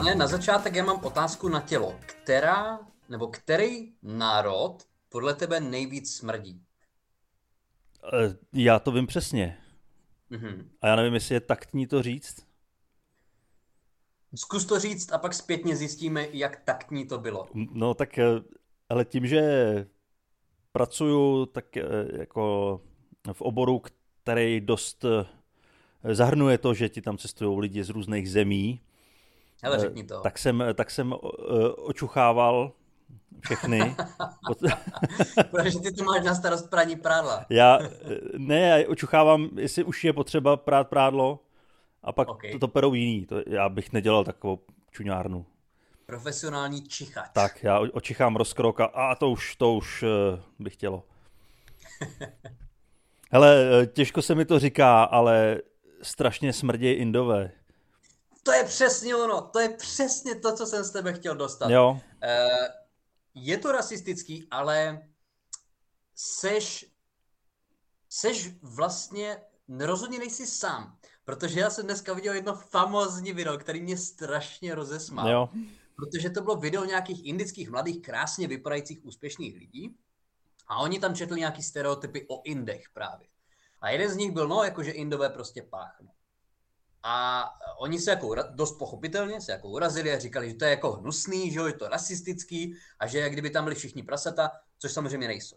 Ale na začátek já mám otázku na tělo. Která nebo který národ podle tebe nejvíc smrdí? Eh, Já to vím přesně. Mhm. A já nevím, jestli je taktní to říct. Zkus to říct a pak zpětně zjistíme, jak taktní to bylo. No tak, eh, ale tím, že pracuju tak eh, jako v oboru, který dost eh, zahrnuje to, že ti tam cestují lidi z různých zemí, Hele, eh, řekni to. tak jsem, tak jsem eh, očuchával všechny. Protože ty to máš na starost praní prádla. já eh, ne, já očuchávám, jestli už je potřeba prát prádlo a pak Ok. to, to perou jiný. To, já bych nedělal takovou čuňárnu. Profesionální čichač. Tak, já očichám rozkrok a, a to už, to už eh, bych chtělo. Hele, těžko se mi to říká, ale strašně smrdějí indové. To je přesně ono, to je přesně to, co jsem z tebe chtěl dostat. Jo, Eh, je to rasistický, ale seš, seš vlastně, rozhodně nejsi sám, protože já jsem dneska viděl jedno famózní video, který mě strašně rozesmál. jo. Protože to bylo video nějakých indických mladých, krásně vypadajících úspěšných lidí a oni tam četli nějaký stereotypy o Indech právě. A jeden z nich byl, no, jakože Indové prostě páchnou. A oni se jako dost pochopitelně se jako urazili a říkali, že to je jako hnusný, že je to rasistický a že jak kdyby tam byli všichni prasata, což samozřejmě nejsou.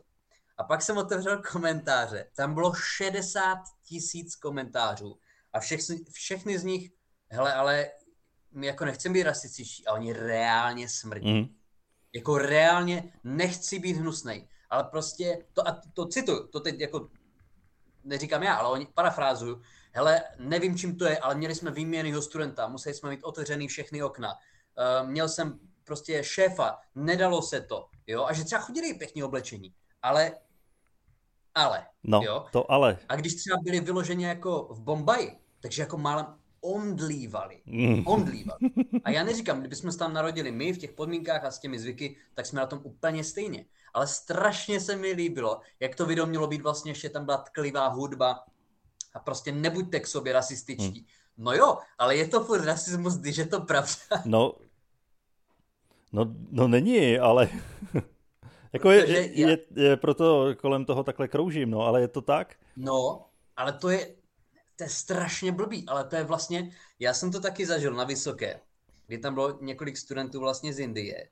A pak jsem otevřel komentáře. Tam bylo 60 tisíc komentářů a všechny, všechny z nich, hele, ale my jako nechceme být rasističtí a oni reálně smrdí. Mm. Jako reálně nechci být hnusnej, ale prostě, to, a to cituju, to teď jako neříkám já, ale oni parafrázuju, hele, nevím, čím to je, ale měli jsme výměnného studenta, museli jsme mít otevřený všechny okna, uh, měl jsem prostě šéfa, nedalo se to, jo, a že třeba chodili i pěkně oblečení, ale, ale, No, jo, to ale. a když třeba byli vyloženě jako v Bombaji, takže jako málem omdlívali. Mm. Omdlívali. A já neříkám, kdybychom se tam narodili my v těch podmínkách a s těmi zvyky, tak jsme na tom úplně stejně. Ale strašně se mi líbilo, jak to video mělo být vlastně, že tam byla tklivá hudba a prostě nebuďte k sobě rasističtí. No jo, ale je to furt rasismus, když je to pravda. No, no, no není, ale jako je, je, já- je, je, proto kolem toho takhle kroužím, no, ale je to tak? No, ale to je, to je strašně blbý, ale to je vlastně, já jsem to taky zažil na Vysoké, kdy tam bylo několik studentů vlastně z Indie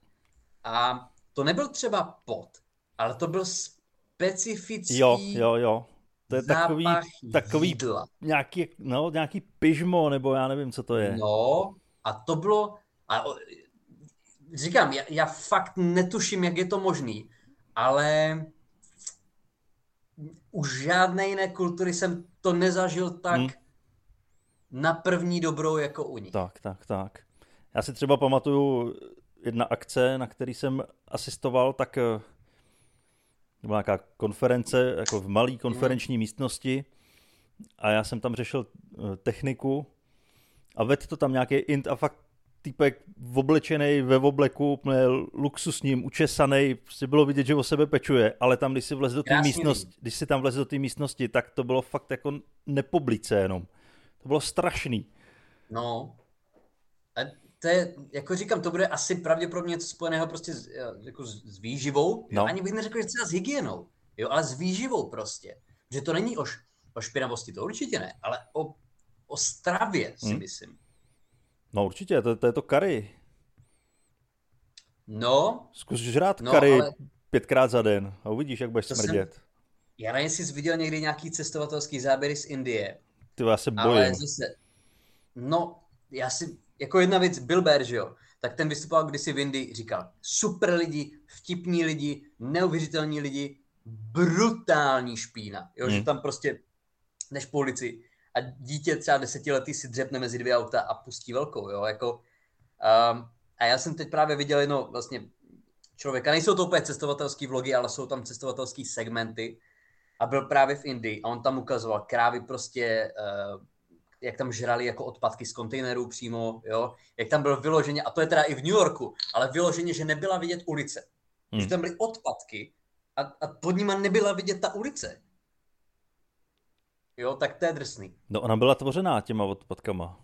a to nebyl třeba pot, ale to byl specifický Jo, jo, jo. To je takový, zápach takový jídla. nějaký, no, nějaký pyžmo, nebo já nevím, co to je. No, a to bylo, a říkám, já, já fakt netuším, jak je to možný, ale u žádné jiné kultury jsem to nezažil tak Hmm. na první dobrou jako u nich. Tak, tak, tak. Já si třeba pamatuju jedna akce, na který jsem asistoval, tak byla nějaká konference, jako v malé konferenční místnosti a já jsem tam řešil eh, techniku a vedl to tam nějaký int a fakt týpek oblečený ve obleku, úplně luxusním, učesaný, prostě bylo vidět, že o sebe pečuje, ale tam, když si vlez do té místnosti, když si tam vlez do té místnosti, tak to bylo fakt jako nepoblice jenom. To bylo strašný. No. To je, jako říkám, to bude asi pravděpodobně něco spojeného prostě s, jako s, s výživou. No. Ani bych neřekl, že třeba s hygienou, jo, ale s výživou prostě. Že to není o, š- o špinavosti, to určitě ne, ale o, o stravě si Hmm. myslím. No určitě, to, to je to kary. No, Zkus žrát No, kary ale- pětkrát za den a uvidíš, jak budeš To jsem- smrdět. já nevím, jestli jsi viděl někdy nějaký cestovatelský záběry z Indie, Ty já se ale bojím. zase, no, já si, jako jedna věc, Bill Bear, že jo, tak ten vystupoval kdysi v Indii, říkal, super lidi, vtipní lidi, neuvěřitelní lidi, brutální špína, jo, Hmm. že tam prostě než po ulici a dítě třeba desetiletý si dřepne mezi dvě auta a pustí velkou, jo, jako um, a já jsem teď právě viděl jedno vlastně člověka, nejsou to úplně cestovatelský vlogy, ale jsou tam cestovatelský segmenty. A byl právě v Indii a on tam ukazoval krávy prostě, uh, jak tam žrali jako odpadky z kontejnerů přímo, jo, jak tam byl vyloženě, a to je teda i v New Yorku, ale vyloženě, že nebyla vidět ulice. Hmm. Že tam byly odpadky a, a pod nima nebyla vidět ta ulice. Jo, tak to je drsný. No ona byla tvořená těma odpadkama.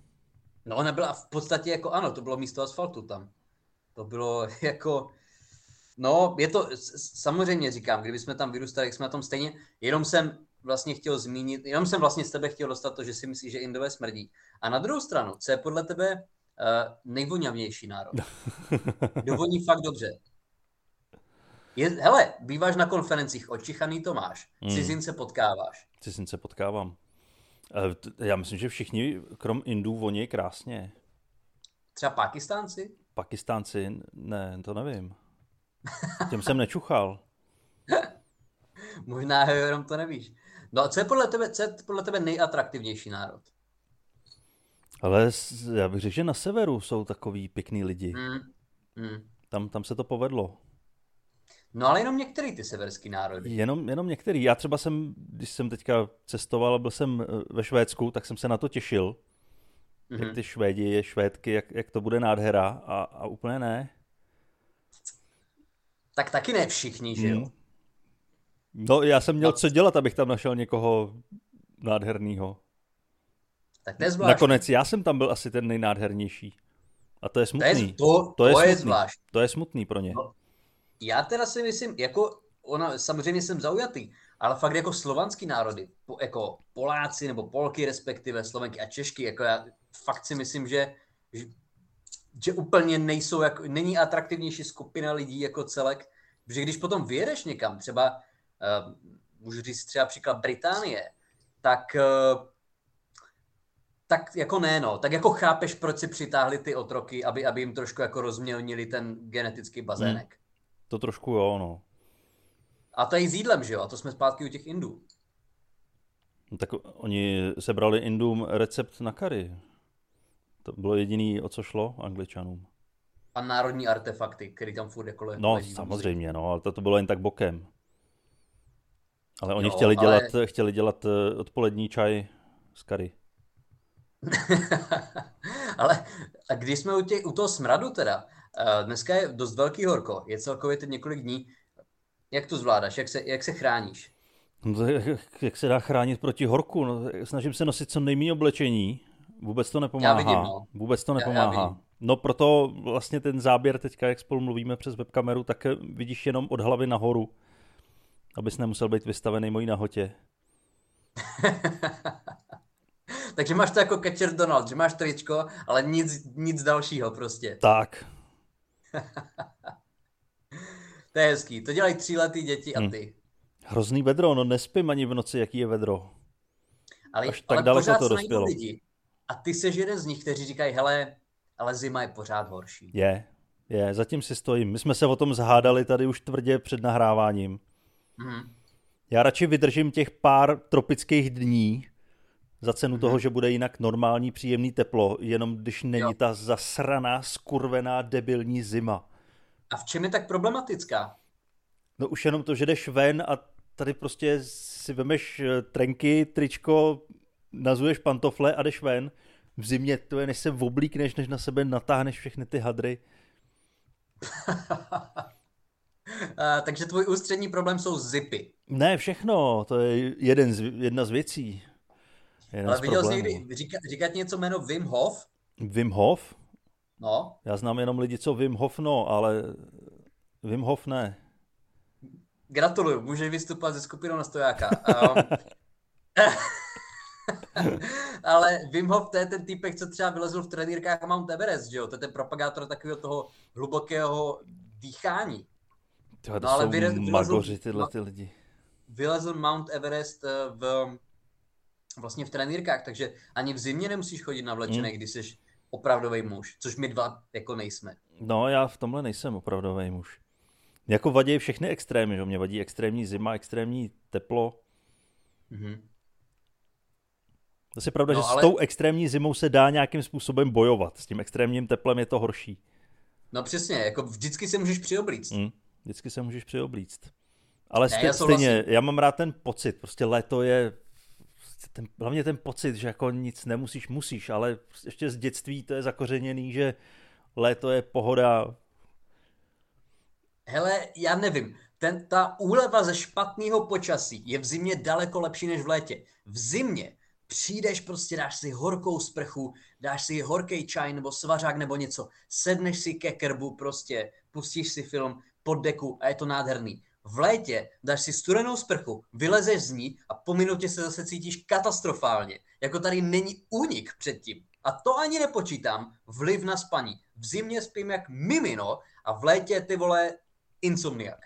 No ona byla v podstatě jako ano, to bylo místo asfaltu tam. To bylo jako, no je to, samozřejmě říkám, kdyby jsme tam vyrůstali, jak jsme na tom stejně, jenom jsem vlastně chtěl zmínit, jenom jsem vlastně z tebe chtěl dostat to, že si myslíš, že Indové smrdí. A na druhou stranu, co je podle tebe uh, nejvoňavnější národ? Kdo voní fakt dobře? Je, hele, býváš na konferencích, očichaný to máš, hmm. cizince potkáváš. Cizince potkávám. Eh, já myslím, že všichni, krom Indů, voní krásně. Třeba Pakistánci? Pakistánci, ne, to nevím. Těm jsem nečuchal. Možná jenom to nevíš. No a co je podle tebe, co je podle tebe nejatraktivnější národ? Ale já bych řekl, že na severu jsou takový pěkný lidi. Hmm. Hmm. Tam, tam se to povedlo. No ale jenom některý ty severský národy. Jenom, jenom některý. Já třeba jsem, když jsem teďka cestoval, byl jsem eh, ve Švédsku, tak jsem se na to těšil. Mm-hmm. Jak ty Švédi, Švédky, jak, jak to bude nádhera a, a úplně ne. Tak taky ne všichni, že jo? Mm. No já jsem měl co dělat, abych tam našel někoho nádherného. Tak to je zvláštní. Nakonec já jsem tam byl asi ten nejnádhernější. A to je smutný. To je, to, to, to je, je zvláštní. To je smutný pro ně. No, já teda si myslím, jako ona, samozřejmě jsem zaujatý, ale fakt jako slovanský národy, po, jako Poláci nebo Polky respektive, Slovenky a Češky, jako já fakt si myslím, že, že, že úplně nejsou, jako, není atraktivnější skupina lidí jako celek, protože když potom vyjedeš někam, třeba, můžu říct třeba příklad Británie, tak uh, tak jako ne, no. Tak jako chápeš, proč si přitáhli ty otroky, aby, aby jim trošku jako rozmělnili ten genetický bazének. Hmm. To trošku jo, no. A to je s jídlem, že jo? A to jsme zpátky u těch Indů. No, tak oni sebrali Indům recept na kary. To bylo jediný, o co šlo angličanům. A národní artefakty, které tam furt jako No, samozřejmě, no, ale to, to bylo jen tak bokem. Ale oni jo, chtěli, ale... dělat, chtěli dělat eh, odpolední čaj z kary. ale a když jsme u, těch, u toho smradu teda, Uh, dneska je dost velký horko, je celkově teď několik dní. Jak to zvládáš, jak se, jak se chráníš? No, jak, jak se dá chránit proti horku? No, snažím se nosit co nejméně oblečení, vůbec to nepomáhá. Já vidím, no. Vůbec to nepomáhá. Já, já no proto vlastně ten záběr teďka, jak spolu mluvíme přes webkameru, tak vidíš jenom od hlavy nahoru, abys nemusel být vystavený mojí nahotě. Takže máš to jako Catcher Donald, že máš tričko, ale nic, nic dalšího prostě. Tak, to je hezký. To dělají tříletý děti a hm. ty. Hmm. Hrozný vedro, no nespím ani v noci, jaký je vedro. Ale, Až tak ale daleko to dospělo. Lidi. A ty jsi jeden z nich, kteří říkají, hele, ale zima je pořád horší. Je, je, zatím si stojím. My jsme se o tom zhádali tady už tvrdě před nahráváním. Hmm. Já radši vydržím těch pár tropických dní, za cenu toho, mhm. že bude jinak normální příjemný teplo, jenom když není jo. ta zasraná, skurvená, debilní zima. A v čem je tak problematická? No už jenom to, že jdeš ven a tady prostě si vemeš eh, trenky, tričko, nazuješ pantofle a jdeš ven. V zimě to je, než se oblíkneš, než na sebe natáhneš všechny ty hadry. a, takže tvůj ústřední problém jsou zipy. Ne, všechno, to je jeden z, jedna z věcí. Ale viděl jsi někdy říkat, říkat něco jméno Wim Hof? Wim Hof? No. Já znám jenom lidi, co Wim Hof, no, ale Wim Hof ne. Gratuluju, můžeš vystupovat ze skupinou na stojáka. Um, ale Wim Hof, to je ten týpek, co třeba vylezl v trenýrkách Mount Everest, že jo? To je ten propagátor takového toho hlubokého dýchání. Tyhle, to no, ale jsou vylezl, magoři tyhle ty lidi. Vylezl Mount Everest eh, v vlastně v trenýrkách, takže ani v zimě nemusíš chodit na vlečené, hmm. když jsi opravdový muž, což my dva jako nejsme. No, já v tomhle nejsem opravdový muž. Jako vadí všechny extrémy, že mě vadí extrémní zima, extrémní teplo. Mm-hmm. To je pravda, no, že ale... s tou extrémní zimou se dá nějakým způsobem bojovat. S tím extrémním teplem je to horší. No přesně, jako vždycky se můžeš přioblíct. Mm, vždycky se můžeš přioblíct. Ale ne, stejně, já, já mám rád ten pocit, prostě léto je ten, hlavně ten pocit, že jako nic nemusíš, musíš, ale ještě z dětství to je zakořeněný, že léto je pohoda. Hele, já nevím, ten, ta úleva ze špatného počasí je v zimě daleko lepší než v létě. V zimě přijdeš prostě, dáš si horkou sprchu, dáš si horký čaj nebo svařák nebo něco, sedneš si ke krbu prostě, pustíš si film pod deku a je to nádherný. V létě dáš si studenou sprchu, vylezeš z ní a po minutě se zase cítíš katastrofálně. Jako tady není únik předtím. A to ani nepočítám vliv na spaní. V zimě spím jak mimino a v létě ty vole insomniak.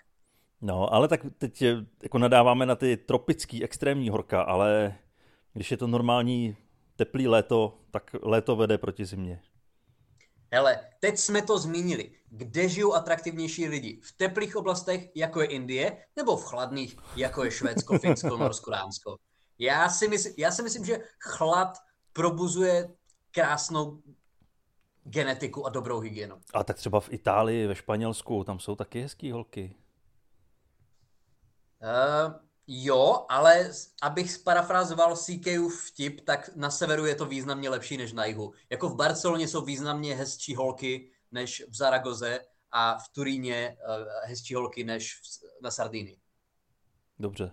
No, ale tak teď jako nadáváme na ty tropický extrémní horka, ale když je to normální teplý léto, tak léto vede proti zimě. Hele, teď jsme to zmínili. Kde žijou atraktivnější lidi? V teplých oblastech, jako je Indie, nebo v chladných, jako je Švédsko, Finsko, Norsko, Dánsko? Já si, myslím, já si myslím, že chlad probuzuje krásnou genetiku a dobrou hygienu. A tak třeba v Itálii, ve Španělsku, tam jsou taky hezký holky. Uh, jo, ale abych sparafrázoval CKův vtip, tak na severu je to významně lepší než na jihu. Jako v Barceloně jsou významně hezčí holky než v Zaragoze a v Turíně uh, hezčí holky než na Sardínii. Dobře.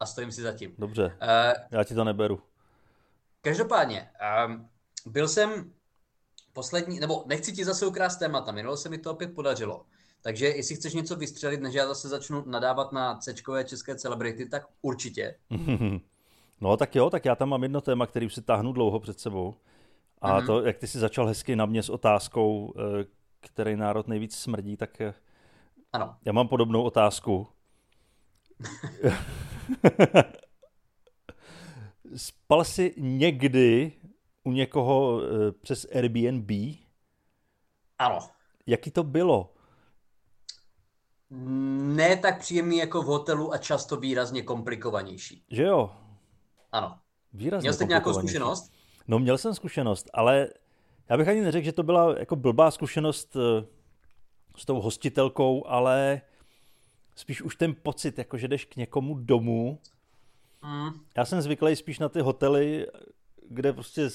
A stojím si zatím. Dobře, uh, já ti to neberu. Každopádně, um, byl jsem poslední, nebo nechci ti zase ukrást témata, minulo se mi to opět podařilo. Takže jestli chceš něco vystřelit, než já zase začnu nadávat na c české celebrity, tak určitě. No tak jo, tak já tam mám jedno téma, který už si táhnu dlouho před sebou. A mm-hmm. to, jak ty si začal hezky na mě s otázkou, eh, který národ nejvíc smrdí, tak eh, ano. já mám podobnou otázku. Spal jsi někdy u někoho eh, přes Airbnb? Ano. Jaký to bylo? Ne tak příjemný jako v hotelu a často výrazně komplikovanější. Že jo? Ano. Výrazně Měl jsi nějakou zkušenost? No měl jsem zkušenost, ale já bych ani neřekl, že to byla jako blbá zkušenost eh, s tou hostitelkou, ale spíš už ten pocit, jako že jdeš k někomu domů. Mm. Já jsem zvyklý spíš na ty hotely, kde prostě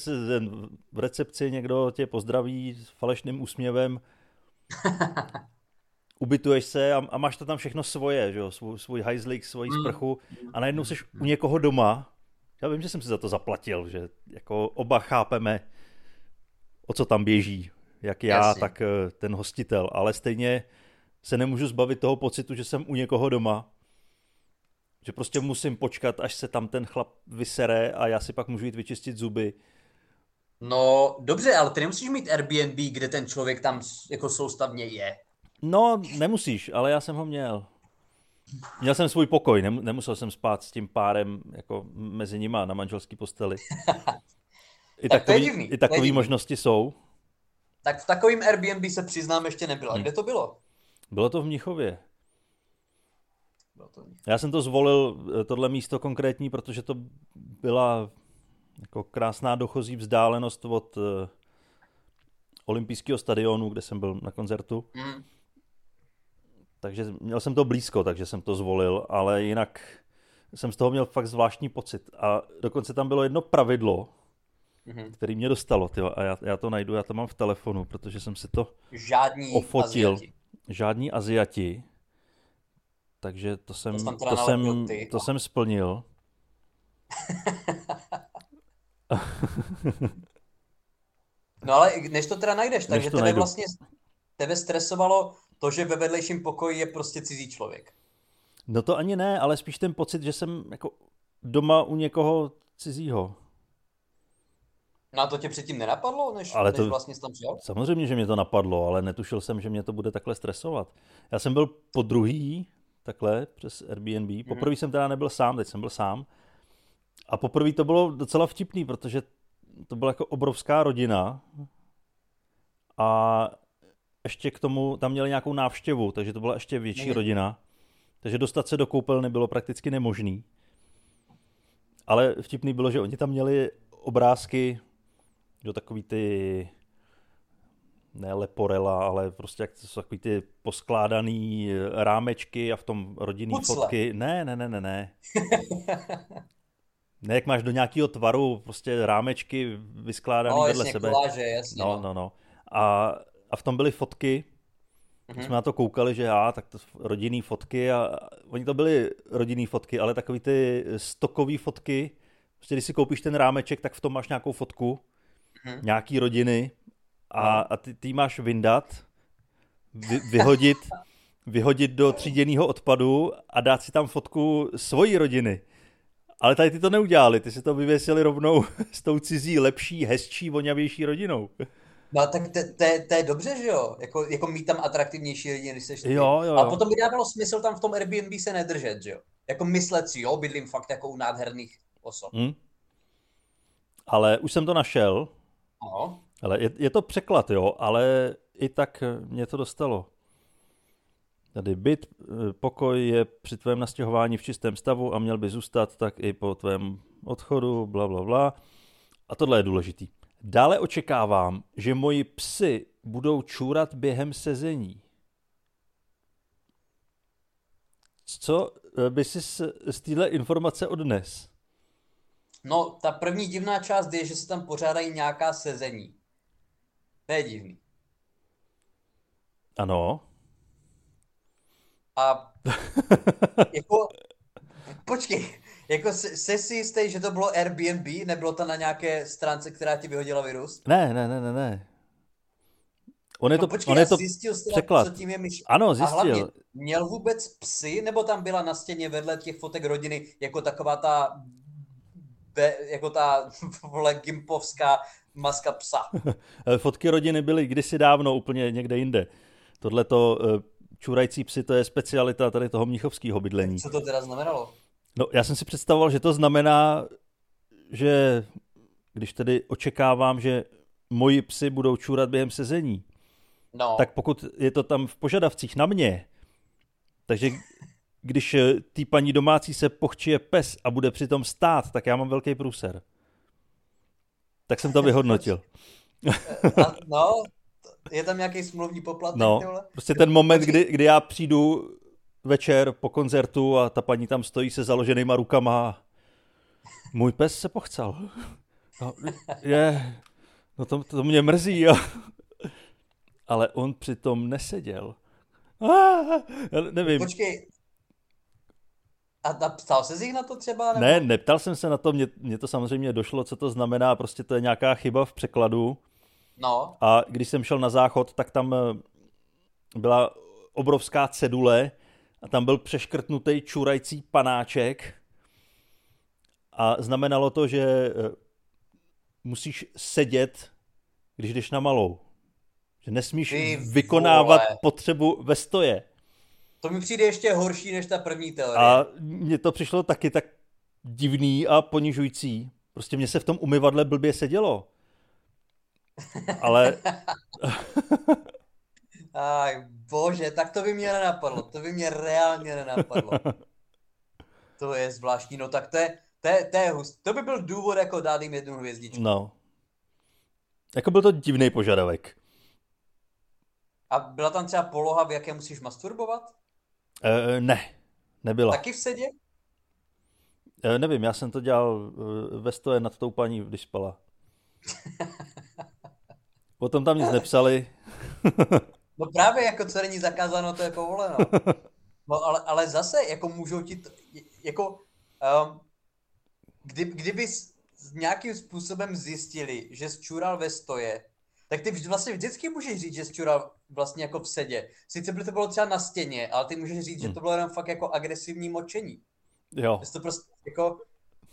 v recepci někdo tě pozdraví s falešným úsměvem. ubytuješ se a, a máš to tam všechno svoje, že jo? Svůj, svůj hajzlik, svoji mm. sprchu a najednou jsi u někoho doma. Já vím, že jsem si za to zaplatil, že jako oba chápeme, o co tam běží. Jak já, Jasně. tak eh, ten hostitel. Ale stejně se nemůžu zbavit toho pocitu, že jsem u někoho doma. Že prostě musím počkat, až se tam ten chlap vysere a já si pak můžu jít vyčistit zuby. No dobře, ale ty nemusíš mít Airbnb, kde ten člověk tam jako soustavně je. No, nemusíš, ale já jsem ho měl. Měl jsem svůj pokoj, nemusel jsem spát s tím párem jako mezi nima na manželský posteli. I tak takový, divný, i takový možnosti jsou. Tak v takovým Airbnb se přiznám ještě nebyla. Hmm. Kde to bylo? Bylo to v Mnichově. Bylo to v Mnichově. Já jsem to zvolil, eh, tohle místo konkrétní, protože to byla jako krásná dochozí vzdálenost od uh, olympijského stadionu, kde jsem byl na koncertu. Hmm takže měl jsem to blízko, takže jsem to zvolil, ale jinak jsem z toho měl fakt zvláštní pocit. A dokonce tam bylo jedno pravidlo, mm-hmm. který mě dostalo, tyjo, a já, já to najdu, já to mám v telefonu, protože jsem si to Žádní ofotil. Aziati. Žádní Aziati. Takže to jsem, to, to jsem, ty, to jsem splnil. no ale než to teda najdeš, takže to tebe najdu. vlastně tebe stresovalo to, že ve vedlejším pokoji je prostě cizí člověk. No to ani ne, ale spíš ten pocit, že jsem jako doma u někoho cizího. No a to tě předtím nenapadlo, než, ale to, než vlastně jsi tam přijel? Samozřejmě, že mě to napadlo, ale netušil jsem, že mě to bude takhle stresovat. Já jsem byl po druhý takhle přes Airbnb. Mm-hmm. Poprvé jsem teda nebyl sám, teď jsem byl sám. A poprvé to bylo docela vtipný, protože to byla jako obrovská rodina a ještě k tomu, tam měli nějakou návštěvu, takže to byla ještě větší rodina. Takže dostat se do koupelny bylo prakticky nemožný. Ale vtipný bylo, že oni tam měli obrázky, do takový ty ne leporela, ale prostě jak to jsou takový ty poskládaný rámečky a v tom rodinný Pucle. fotky. Ne, ne, ne, ne, ne. ne, jak máš do nějakého tvaru prostě rámečky vyskládaný no, vedle sebe. Koláže, jasně, no, no, no. A a v tom byly fotky, mm-hmm. jsme na to koukali, že já, tak to rodinný fotky a oni to byly rodinný fotky, ale takový ty stokové fotky, Prostě když si koupíš ten rámeček, tak v tom máš nějakou fotku, hmm. nějaký rodiny a, a ty, ty máš vyndat, vy, vyhodit, vyhodit do tříděného odpadu a dát si tam fotku svojí rodiny. Ale tady ty to neudělali, ty si to vyvěsili rovnou s tou cizí, lepší, hezčí, voňavější rodinou. No tak to je dobře, že jo? Jako, jako mít tam atraktivnější lidi, když seš Jo, jo. A potom by dávalo smysl tam v tom Airbnb se nedržet, že jo? Jako myslet si, jo, bydlím fakt jako u nádherných osob. Hmm. Ale už jsem to našel. No. Ale je, je to překlad, jo, ale i tak mě to dostalo. Tady byt, eh, pokoj je při tvém nastěhování v čistém stavu a měl by zůstat tak i po tvém odchodu, bla, bla, bla. A tohle je důležitý. Dále očekávám, že moji psy budou čůrat během sezení. Co eh, by si z, z téhle informace odnes? No, ta první divná část je, že se tam pořádají nějaká sezení. To je divný. Ano. A jako, počkej, jako jsi si jistý, že to bylo Airbnb? Nebylo to na nějaké stránce, která ti vyhodila virus? Ne, ne, ne, ne, ne. On je no to, počkej, on je to zjistil jsi překlad. co tím je myš... Ano, zjistil. A hlavně, měl vůbec psy, nebo tam byla na stěně vedle těch fotek rodiny jako taková ta be, jako ta vole gimpovská maska psa. Fotky rodiny byly kdysi dávno úplně někde jinde. Tohle to eh, čurající psy, to je specialita tady toho mnichovského bydlení. Co to teda znamenalo? No, já jsem si představoval, že to znamená, že když tedy očekávám, že moji psy budou čůrat během sezení, no. tak pokud je to tam v požadavcích na mě, takže když eh, tý paní domácí se pochčije pes a bude přitom stát, tak já mám velký průser. Tak jsem to vyhodnotil. a, no, je tam nějaký smluvní poplatek? No, tyhle? prostě ten moment, kdy, kdy já přijdu večer po koncertu a ta paní tam stojí se založenýma rukama. Můj pes se pochcal. No, je, no to, to mě mrzí. Jo. Ale on přitom neseděl. Ah, nevím. Počkej, a, ptal se jich na to třeba? Nebo? Ne, neptal jsem se na to, mně, mně to samozřejmě došlo, co to znamená, prostě to je nějaká chyba v překladu. No. A když jsem šel na záchod, tak tam eh, byla obrovská cedule a tam byl přeškrtnutý čurající panáček a znamenalo to, že eh, musíš sedět, když jdeš na malou. Že nesmíš Ty vykonávat vole. potřebu ve stoje. To mi přijde ještě horší než ta první teorie. A mně to přišlo taky tak divný a ponižující. Prostě mě se v tom umyvadle blbě sedělo. Ale... Aj, bože, tak to by mě nenapadlo. To by mě reálně nenapadlo. To je zvláštní, no tak to je, to je, to je hust. To by byl důvod jako dát jim jednu hvězdičku. No. Jako byl to divný požadavek. A byla tam třeba poloha, v jaké musíš masturbovat? E, ne, nebyla. Taky v sedě? E, nevím, já jsem to dělal ve stoje nad tou paní, když spala. Potom tam nic nepsali. no právě, jako co není zakázáno, to je povoleno. No ale, ale zase, jako můžou ti, to, jako, um, kdy, kdyby nějakým způsobem zjistili, že zčural ve stoje, tak ty vlastně vždycky můžeš říct, že zčural vlastně jako v sedě. Sice by to bylo třeba na stěně, ale ty můžeš říct, hmm. že to bylo jenom fakt jako agresivní močení. Jo. to prostě jako,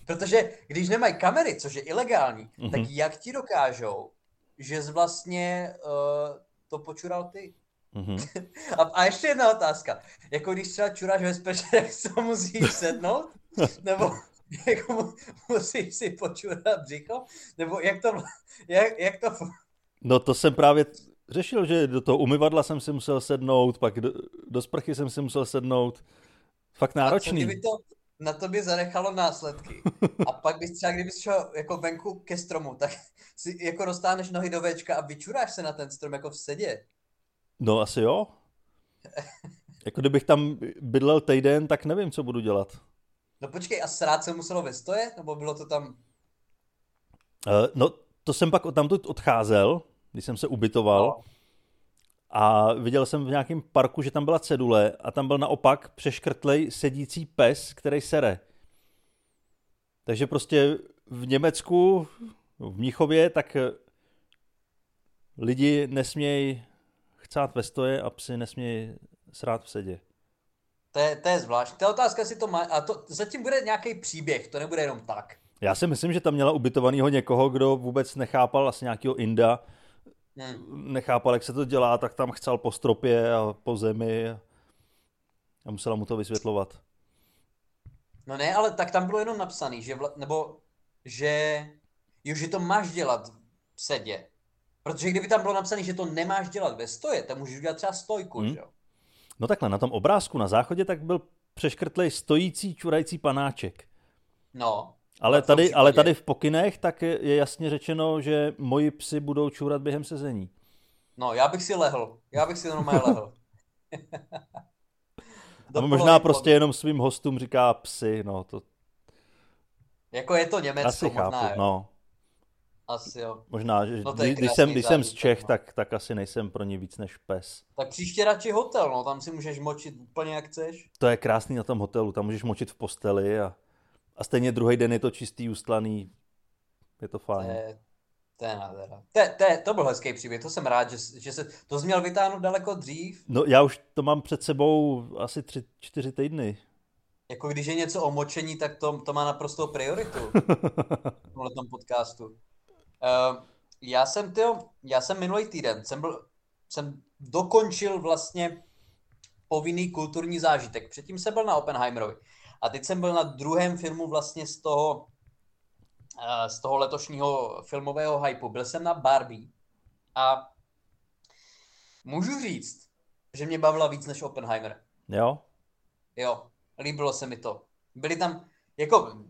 protože když nemají kamery, což je ilegální, mm-hmm. tak jak ti dokážou, že jsi vlastně uh, to počural ty? Mm-hmm. a, a ještě jedna otázka. Jako když třeba čuráš ve speče, tak se musíš sednout? Nebo jako musíš si počurat břicho? Nebo jak to, jak, jak to... No to jsem právě řešil, že do toho umyvadla jsem si musel sednout, pak do, do sprchy jsem si musel sednout. Fakt náročný. A co kdyby to na tobě zanechalo následky? A pak bys třeba, kdybys šel jako venku ke stromu, tak si jako roztáneš nohy do Včka a vyčuráš se na ten strom jako v sedě. No asi jo. jako kdybych tam bydlel týden, tak nevím, co budu dělat. No počkej, a srát se muselo ve stoje? Nebo bylo to tam... Uh, no, to jsem pak tamtud odcházel, když jsem se ubytoval. No. A viděl jsem v nějakém parku, že tam byla cedule a tam byl naopak přeškrtlej sedící pes, který sere. Takže prostě v Německu, v Mnichově, tak lidi nesmějí chcát ve stoje a psy nesmějí srát v sedě. To je, to je zvláštní. Ta otázka si to má, a to zatím bude nějaký příběh, to nebude jenom tak. Já si myslím, že tam měla ubytovanýho někoho, kdo vůbec nechápal asi nějakého Inda, hmm. nechápal, jak se to dělá, tak tam chcel po stropě a po zemi a musela mu to vysvětlovat. No ne, ale tak tam bylo jenom napsaný, že vla, nebo že, jo, že to máš dělat v sedě. Protože kdyby tam bylo napsané, že to nemáš dělat ve stoje, tak můžeš dělat třeba stojku, hmm. že jo? No takhle, na tom obrázku na záchodě tak byl přeškrtlej stojící čurající panáček. No. Ale tady, ale tady v pokynech tak je jasně řečeno, že moji psy budou čurat během sezení. No, já bych si lehl. Já bych si normálně lehl. A možná prostě jenom svým hostům říká psy, no to... Jako je to Německo, Asi možná, chápu, jo. no. Asi jo. Možná, že No když, když, jsem, když jsem z Čech, no. tak, tak asi nejsem pro ně víc než pes. Tak příště radši hotel, no, tam si můžeš močit úplně jak chceš. To je krásný na tom hotelu, tam můžeš močit v posteli a, a stejně druhý den je to čistý, ustlaný. Je to To fajn. je, to je nádhera. To, to, to byl hezký příběh, to jsem rád, že, že se, to jsi měl vytáhnout daleko dřív. No já už to mám před sebou asi tři, čtyři týdny. Jako když je něco o močení, tak to, to má naprostou prioritu v tomhle podcastu. Uh, já jsem, tyjo, já jsem minulý týden, jsem, byl, jsem dokončil vlastně povinný kulturní zážitek. Předtím jsem byl na Oppenheimerovi. A teď jsem byl na druhém filmu vlastně z toho, eh, z toho letošního filmového hypeu. Byl jsem na Barbie a můžu říct, že mě bavila víc než Oppenheimer. Jo? Jo, líbilo se mi to. Byly tam, jako,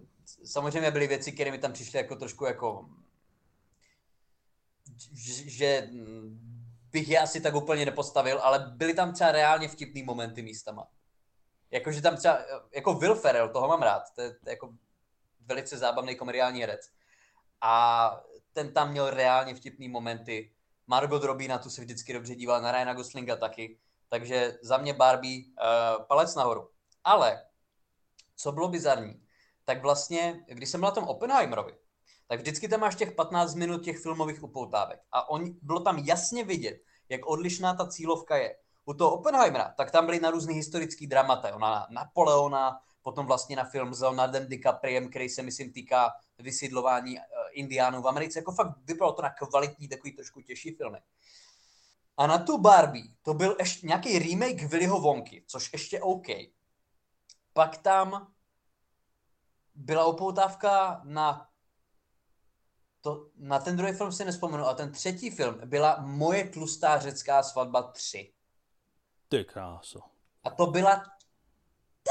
samozřejmě byly věci, které mi tam přišly jako trošku jako, že, bych je asi tak úplně nepostavil, ale byly tam třeba reálně vtipný momenty místama. Jakože tam třeba, jako Will Ferrell, toho mám rád, to je, to je jako velice zábavný komediální herec. A ten tam měl reálně vtipný momenty. Margot Robbie na tu se vždycky dobře dívala, na Ryana Goslinga taky. Takže za mě Barbie uh, palec nahoru. Ale co bylo bizarní, tak vlastně, když jsem byl na tom Oppenheimerovi, tak vždycky tam máš těch 15 minut těch filmových upoutávek. A on, bylo tam jasně vidět, jak odlišná ta cílovka je. U toho Oppenheimera, tak tam byly na různý historický dramata, jo, na Napoleona, potom vlastně na film s Leonardem DiCapriem, který se myslím týká vysídlování uh, indiánů v Americe. Jako fakt vypadalo to na kvalitní, takový trošku těžší filmy. A na tu Barbie, to byl ještě nějaký remake Willyho Wonky, což ještě OK. Pak tam byla upoutávka na to, na ten druhý film si nespomenu, a ten třetí film byla Moje tlustá řecká svatba 3. Ty kráso. A to byla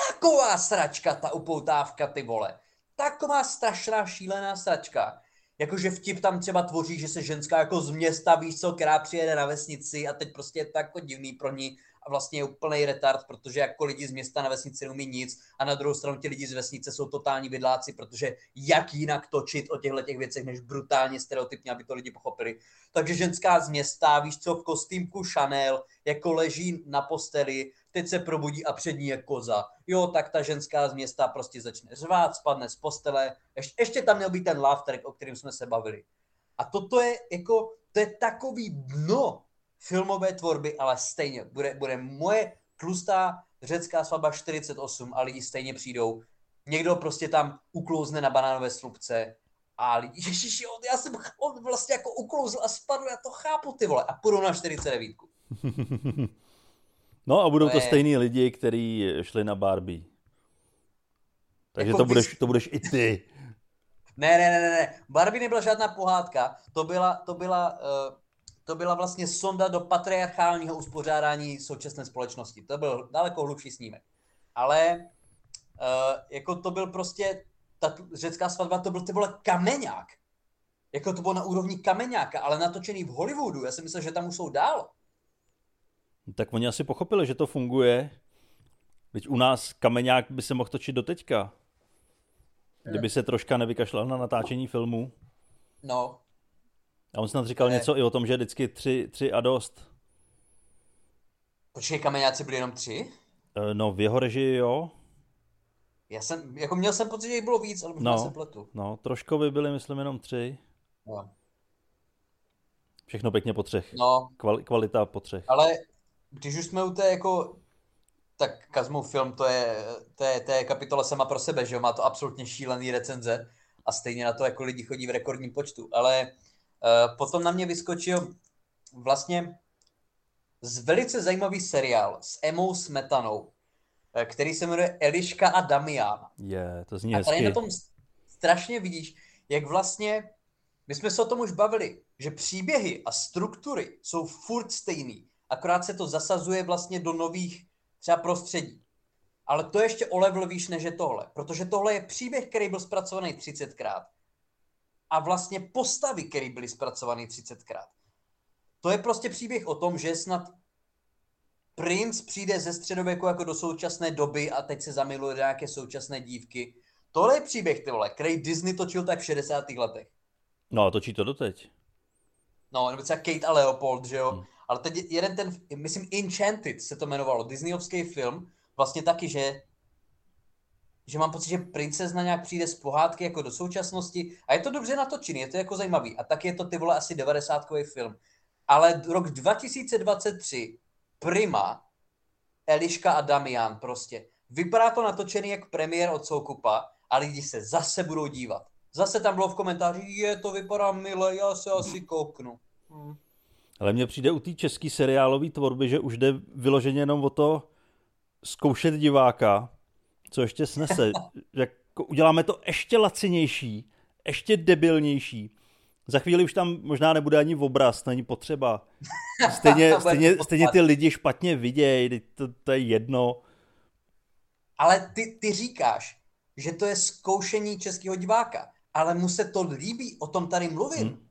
taková sračka, ta upoutávka, ty vole. Taková strašná šílená sračka. Jakože vtip tam třeba tvoří, že se ženská jako z města, víš co, která přijede na vesnici a teď prostě je to jako divný pro ní a vlastně je úplný retard, protože jako lidi z města na vesnici neumí nic a na druhou stranu ti lidi z vesnice jsou totální vidláci, protože jak jinak točit o těchto těch věcech, než brutálně stereotypně, aby to lidi pochopili. Takže ženská z města, víš co, v kostýmku Chanel, jako leží na posteli, teď se probudí a před ní je koza. Jo, tak ta ženská z města prostě začne řvát, spadne z postele. Ještě, ještě tam měl být ten laugh track, o kterém jsme se bavili. A toto je jako, to je takový dno filmové tvorby, ale stejně bude, bude moje tlustá řecká svatba 48 a lidi stejně přijdou. Někdo prostě tam uklouzne na banánové slupce a lidi, ježiši, on, já jsem, on vlastně jako uklouzl a spadl, já to chápu ty vole, a půjdu na 49. No a budou To to je- stejný lidi, kteří šli na Barbie. Takže Jako to budeš, to budeš i ty. Ne, ne, ne, ne, ne. Barbie nebyla žádná pohádka, to byla, to byla, uh, to byla vlastně sonda do patriarchálního uspořádání současné společnosti. To byl daleko hlubší snímek. Ale uh, jako to byl prostě, ta řecká svatba, to byl ty vole kameňák. Jako to bylo na úrovni kameňáka, ale natočený v Hollywoodu. Já jsem myslel, že tam už jsou dál. Tak oni asi pochopili, že to funguje. Teď u nás kameňák by se mohl točit do teďka. Kdyby se troška nevykašlal na natáčení filmu. No, A on snad říkal Ne. něco i o tom, že vždycky tři, tři a dost. počkej, kameňáci byli jenom tři? Eh, No v jeho režii jo. Já jsem, jako měl jsem pocit, že jich bylo víc, ale možná No. se pletu. No, troškovi byly, myslím, jenom tři. No. Všechno pěkně po třech. no, Kval, kvalita po třech. ale když už jsme u té jako, tak Kazmův film, to je, to je, to je kapitola sama pro sebe, že jo, má to absolutně šílený recenze a stejně na to jako lidi chodí v rekordním počtu, ale uh, potom na mě vyskočil vlastně z velice zajímavý seriál s Emou Smetanou, eh, který se jmenuje Eliška a Damian. Je, to zní A tady hezky. na tom strašně vidíš, jak vlastně, my jsme se o tom už bavili, že příběhy a struktury jsou furt stejný, akorát se to zasazuje vlastně do nových třeba prostředí. Ale to je ještě o level výš než je tohle, protože tohle je příběh, který byl zpracovaný 30krát a vlastně postavy, které byly zpracované 30krát. To je prostě příběh o tom, že snad princ přijde ze středověku jako do současné doby a teď se zamiluje do nějaké současné dívky. Tohle je příběh, ty vole, který Disney točil tak v 60. letech. No, a točí to doteď. No, nebo třeba Kate a Leopold, že jo? Hmm. Ale teď je- jeden ten, myslím Enchanted se to jmenovalo, Disneyovský film, vlastně taky, že že mám pocit, že princezna nějak přijde z pohádky jako do současnosti a je to dobře natočený, je to jako zajímavý. A tak je to ty vole asi 90 film. Ale rok 2023, Prima, Eliška a Damian prostě. Vypadá to natočený jak premiér od Soukupa a lidi se zase budou dívat. Zase tam bylo v komentáři, je to vypadá mile, já se asi kouknu. Hm. Ale mně přijde u té české seriálové tvorby, že už jde vyloženě jenom o to zkoušet diváka, co ještě snese. Jako uděláme to ještě lacinější, ještě debilnější. Za chvíli už tam možná nebude ani obraz, není potřeba. Stejně, stejně, stejně ty lidi špatně vidějí, to, to je jedno. Ale ty, ty říkáš, že to je zkoušení českého diváka, ale mu se to líbí, o tom tady mluvím. Hmm.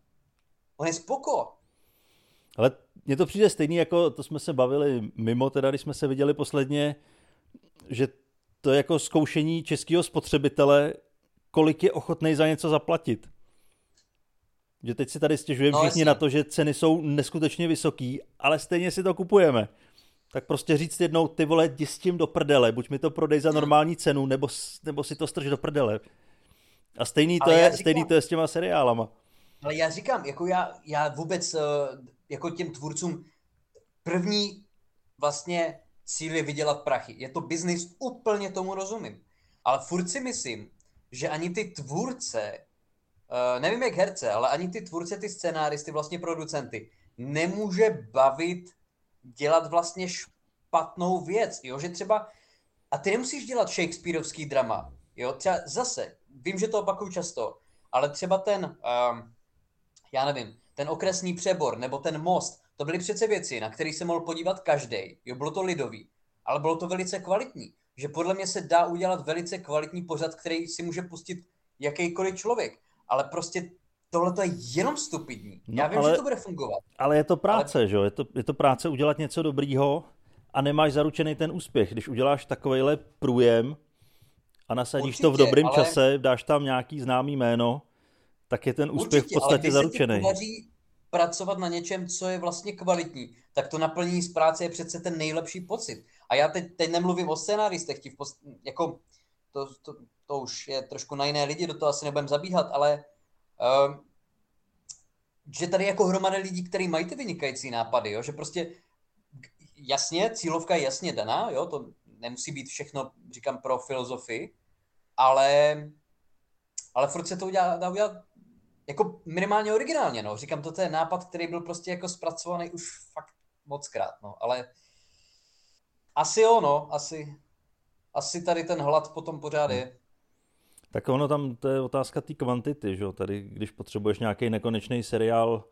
On je spoko. Ale mně to přijde stejný, jako to jsme se bavili mimo, teda když jsme se viděli posledně, že to je jako zkoušení českého spotřebitele, kolik je ochotný za něco zaplatit. Že teď si tady stěžujeme No, všichni jasně. na to, že ceny jsou neskutečně vysoký, ale stejně si to kupujeme. Tak prostě říct jednou, ty vole, jdi s tím do prdele, buď mi to prodej za normální cenu, nebo, nebo si to strž do prdele. A stejný to, Ale je, říkám- stejný to je s těma seriálama. Ale já říkám, jako já, já vůbec eh, jako těm tvůrcům první vlastně cíl vydělat prachy. Je to biznis, úplně tomu rozumím. Ale furt si myslím, že ani ty tvůrce, eh, nevím jak herce, ale ani ty tvůrce, ty scénáristy, vlastně producenty, nemůže bavit dělat vlastně špatnou věc, jo, že třeba, a ty nemusíš dělat Shakespeareovský drama, jo, třeba zase, vím, že to opakuju často, ale třeba ten, um, já nevím, ten okresní přebor nebo ten most, to byly přece věci, na které se mohl podívat každý. Jo, bylo to lidový, ale bylo to velice kvalitní. Že podle mě se dá udělat velice kvalitní pořad, který si může pustit jakýkoliv člověk. Ale prostě tohle to je jenom stupidní. No, Já vím, ale- že to bude fungovat. Ale je to práce, ale... že jo? Je to, je to práce udělat něco dobrýho a nemáš zaručený ten úspěch. Když uděláš takovejhle průjem a nasadíš Určitě, to v dobrém ale- čase, dáš tam nějaký známý jméno, tak je ten úspěch Určitě, v ale podstatě když zaručený. se podaří pracovat na něčem, co je vlastně kvalitní, tak to naplnění z práce je přece ten nejlepší pocit. A já teď, teď nemluvím o scénáristech, ti post, jako, to, to, to už je trošku na jiné lidi, do toho asi nebudem zabíhat, ale um, že tady jako hromada lidí, kteří mají ty vynikající nápady, jo? že prostě jasně, cílovka je jasně daná, jo? to nemusí být všechno, říkám, pro filozofii, ale, ale furt se to udělá, dá udělat jako minimálně originálně, no. Říkám, to je nápad, který byl prostě jako zpracovaný už fakt moc krát, no. Ale asi jo, no. Asi, asi tady ten hlad potom pořád je. Tak ono tam, to je otázka té kvantity, že jo? Tady, když potřebuješ nějaký nekonečný seriál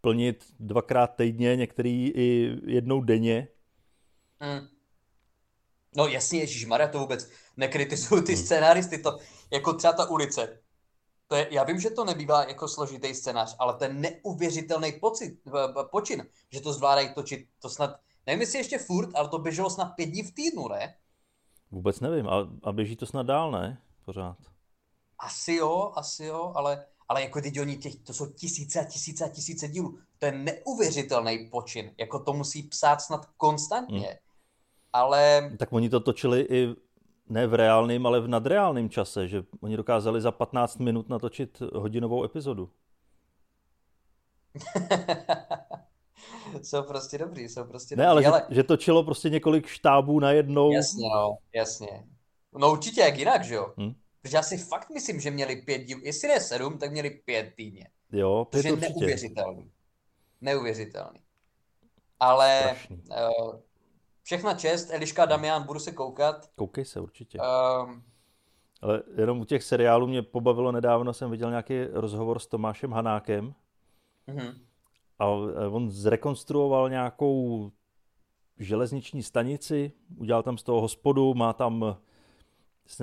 plnit dvakrát týdně, některý i jednou denně, Mm. No jasně, Ježíš Maria, to vůbec nekritizuju ty scénáristy, to jako třeba ta ulice. To je, já vím, že to nebývá jako složitý scénář, ale je neuvěřitelný pocit, počin, že to zvládají točit, to snad, nevím jestli ještě furt, ale to běželo snad pět dní v týdnu, ne? vůbec nevím. A, a běží to snad dál, ne? Pořád. Asi jo, asi jo, ale, ale jako teď oni těch, to jsou tisíce a tisíce a tisíce dílů. To je neuvěřitelný počin. Jako to musí psát snad konstantně. Hmm. Ale Tak oni to točili i ne v reálném, ale v nadreálném čase, že oni dokázali za 15 minut natočit hodinovou epizodu. jsou prostě dobrý, jsou prostě Ne, dobrý. ale, ale... Že, že točilo prostě několik štábů najednou. Jasně, no, jasně. No určitě jak jinak, že jo? Hm? Protože já si fakt myslím, že měli pět díl, jestli ne sedm, tak měli pět týdně. Jo, pět je neuvěřitelný. Neuvěřitelný. Ale uh, všechna čest, Eliška Damian, budu se koukat. Koukej se určitě. Um, ale jenom u těch seriálů mě pobavilo nedávno, jsem viděl nějaký rozhovor s Tomášem Hanákem. Uh-huh. A on zrekonstruoval nějakou železniční stanici, udělal tam z toho hospodu, má tam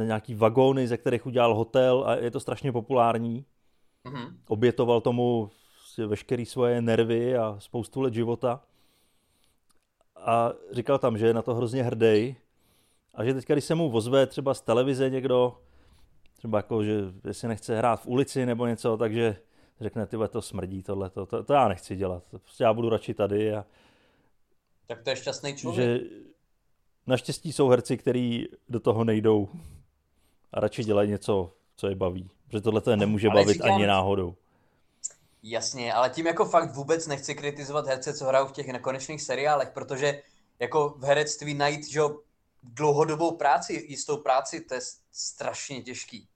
nějaký vagóny, ze kterých udělal hotel a je to strašně populární. Mm-hmm. Obětoval tomu veškeré svoje nervy a spoustu let života. A říkal tam, že je na to hrozně hrdý a že teďka, když se mu ozve třeba z televize někdo, třeba jako, že jestli nechce hrát v ulici nebo něco, takže řekne, ty to smrdí tohle, to, to, to já nechci dělat, prostě já budu radši tady. A... Tak to je šťastný člověk. Že naštěstí jsou herci, kteří do toho nejdou a radši dělají něco, co je baví. Protože tohle to nemůže ale bavit říkám, ani náhodou. Jasně, ale tím jako fakt vůbec nechci kritizovat herce, co hrajou v těch nekonečných seriálech, protože jako v herectví najít že, dlouhodobou práci, jistou práci, to je strašně těžký.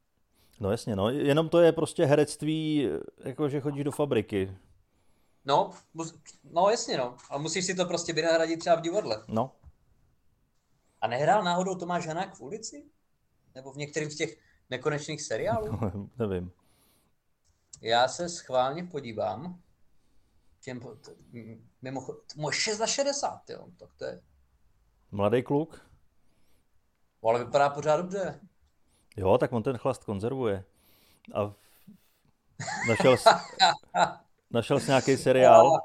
No jasně, no. Jenom to je prostě herectví, jako že chodíš do fabriky. No, no jasně, no. A musíš si to prostě vynahradit třeba v divadle. No. A nehrál náhodou Tomáš Hanák v ulici? Nebo v některých z těch nekonečných seriálů? Nevím. Já se schválně podívám. Těm, mimochodem, můj 6 za 60, jo, tak to je... Mladý kluk? Ale vypadá pořád dobře. Jo, tak on ten chlast konzervuje. A našel jsi, našel jsi nějaký seriál?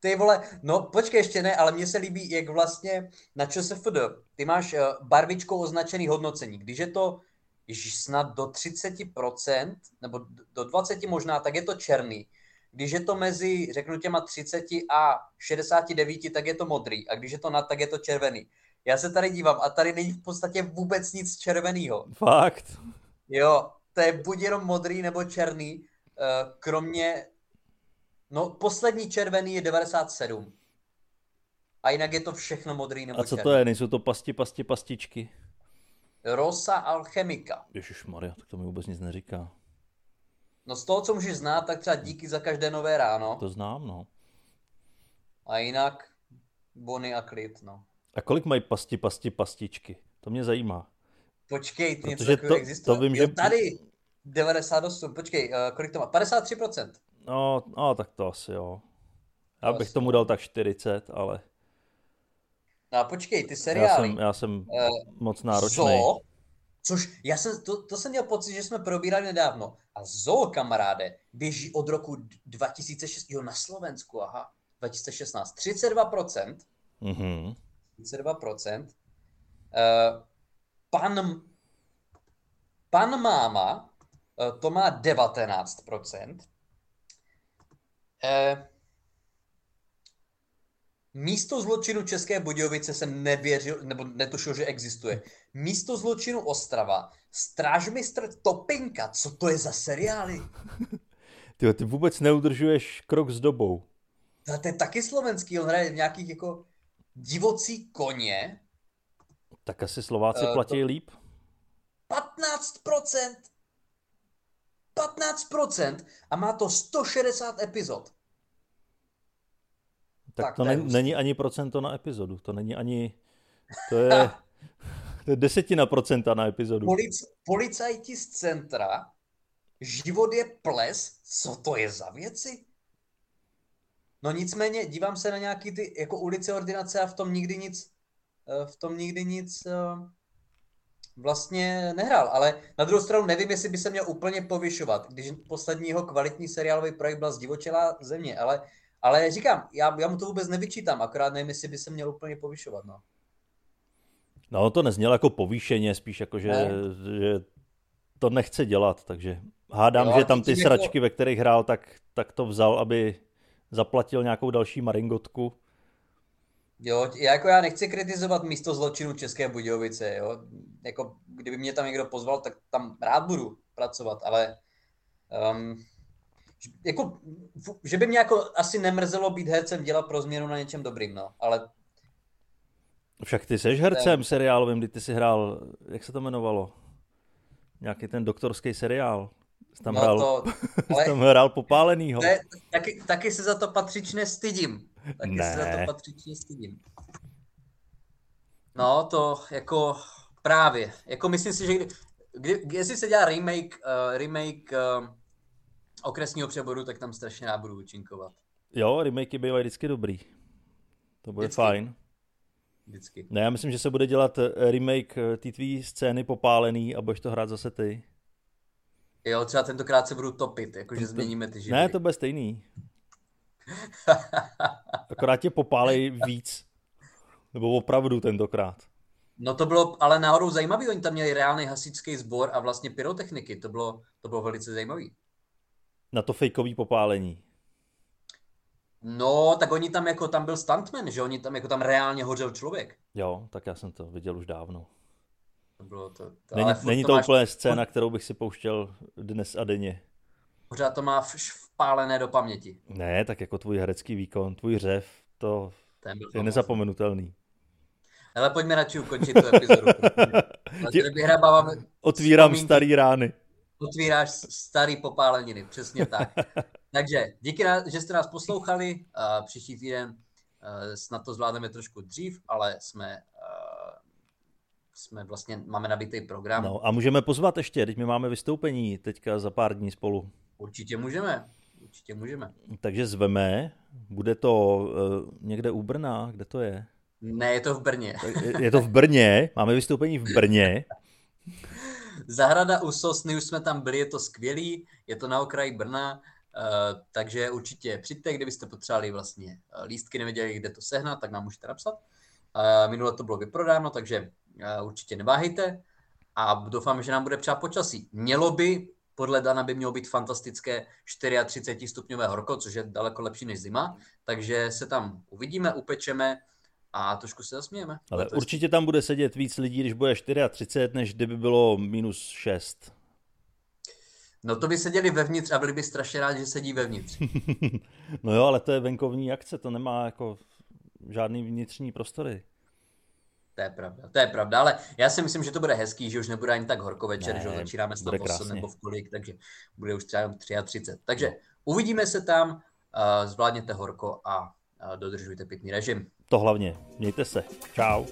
Ty vole, no počkej ještě ne, ale mně se líbí, jak vlastně na ČSFD, ty máš uh, barvičkou označený hodnocení. Když je to ježiš, snad do 30%, nebo do 20 možná, tak je to černý. Když je to mezi, řeknu těma 30 a 69, tak je to modrý. A když je to nad, tak je to červený. Já se tady dívám a tady není v podstatě vůbec nic červeného. Fakt? Jo, to je buď jenom modrý nebo černý, uh, kromě No, poslední červený je 97. A jinak je to všechno modrý nebo A co černý. to je? Nejsou to pasti, pasti, pastičky? Rosa Alchemika. Ježiš Maria, tak to mi vůbec nic neříká. No z toho, co můžeš znát, tak třeba díky za každé nové ráno. To znám, no. A jinak Bony a klid, no. A kolik mají pasti, pasti, pastičky? To mě zajímá. Počkej, ty něco to, existuje? To vím, jo, že... tady 98, počkej, uh, kolik to má? 53%. No, no, tak to asi jo. Já bych tomu dal tak 40, ale... No a počkej, ty seriály. Já jsem, já jsem uh, moc náročný. Zo, což já jsem, to, to jsem měl pocit, že jsme probírali nedávno. A Zo, kamaráde, běží od roku 2006, jo, na Slovensku, aha, 2016, 32%. Mm-hmm. 32%. Uh, pan, pan máma, uh, to má 19%. Eh, místo zločinu České Budějovice jsem nevěřil, nebo netušil, že existuje. Místo zločinu Ostrava, Strážmistr Topinka, co to je za seriály? Ty, ty vůbec neudržuješ krok s dobou. To, to je taky slovenský, on hraje v nějakých jako divocí koně. Tak asi Slováci uh, platí to... líp. 15%! 15% a má to 160 epizod. Tak, tak to, ne, není ani procento na epizodu, to není ani, to je, to je desetina procenta na epizodu. Polic, policajti z centra, život je ples, co to je za věci? No nicméně, dívám se na nějaký ty jako ulice ordinace a v tom nikdy nic, eh, v tom nikdy nic eh, vlastně nehrál, ale na druhou stranu nevím, jestli by se měl úplně povyšovat, když poslední jeho kvalitní seriálový projekt byl Zdivočelá země, ale, ale říkám, já, já mu to vůbec nevyčítám, akorát nevím, jestli by se měl úplně povyšovat, no. No to neznělo jako povýšeně, spíš jako, že, ne. že to nechce dělat, takže hádám, jo, že tam ty sračky, jako... ve kterých hrál, tak, tak to vzal, aby zaplatil nějakou další maringotku. Jo, jako já nechci kritizovat místo zločinu České Budějovice, jo. Jako, kdyby mě tam někdo pozval, tak tam rád budu pracovat, ale um, jako, že by mě jako asi nemrzelo být hercem, dělat pro změnu na něčem dobrým, no, ale... Však ty seš hercem ne. seriálovým, kdy ty jsi hrál, jak se to jmenovalo? Nějaký ten doktorský seriál. Jsi tam, no hrál, to, ale... tam hrál popálenýho. Ne, taky, taky se za to patřičně stydím. Taky ne. se za to patřičně stydím. No, to jako právě. Jako myslím si, že kdy, kdy, jestli se dělá remake, uh, remake uh, okresního přeboru, tak tam strašně rád budu účinkovat. Jo, remakey bývají vždycky dobrý. To bude vždycky. fajn. Vždycky. Ne, já myslím, že se bude dělat eh, remake té tvý scény popálený a budeš to hrát zase ty. Jo, třeba tentokrát se budu topit, jakože změníme ty živly. Ne, to bude stejný. Akorát tě popálej víc. Nebo opravdu tentokrát. No to bylo ale náhodou zajímavý, oni tam měli reálný hasičský sbor a vlastně pyrotechniky, to bylo, to bylo velice zajímavý. Na to fejkový popálení. No, tak oni tam jako, tam byl stuntman, že oni tam jako tam reálně hořel člověk. Jo, tak já jsem to viděl už dávno. To bylo to, to není, není to, to máš... úplně scéna, kterou bych si pouštěl dnes a denně. Pořád to má vpálené do paměti. Ne, tak jako tvůj herecký výkon, tvůj řev, to je nezapomenutelný. Ale pojďme radši ukončit tu epizodu. Otvírám starý rány. Otvíráš starý popáleniny, přesně tak. Takže díky, že jste nás poslouchali. Příští týden snad to zvládneme trošku dřív, ale jsme jsme vlastně, máme nabitý program. No a můžeme pozvat ještě, teď my máme vystoupení teďka za pár dní spolu. Určitě můžeme, určitě můžeme. Takže zveme, bude to uh, někde u Brna, kde to je? Ne, je to v Brně. Je, je to v Brně, máme vystoupení v Brně. Zahrada u Sosny, už jsme tam byli, je to skvělý, je to na okraji Brna, uh, takže určitě přijďte, kdybyste potřebovali vlastně eh, lístky, nevěděli, kde to sehnat, tak nám můžete napsat. Uh, minule to bylo vyprodáno, takže uh, určitě neváhejte a doufám, že nám bude přát počasí. Mělo by, podle Dana by mělo být fantastické 34 stupňové horko, což je daleko lepší než zima, takže se tam uvidíme, upečeme a trošku se zasmějeme. Ale určitě tam bude sedět víc lidí, když bude 34, než kdyby bylo minus 6. No to by seděli vevnitř a byli by strašně rádi, že sedí vevnitř. no jo, ale to je venkovní akce, to nemá jako žádný vnitřní prostory. To je pravda, to je pravda, ale já si myslím, že to bude hezký, že už nebude ani tak horko večer, ne, že začínáme s 8 nebo v kolik, takže bude už třeba 33. Takže no. uvidíme se tam, uh, zvládněte horko a uh, dodržujte pitný režim. To hlavně. Mějte se. Čau.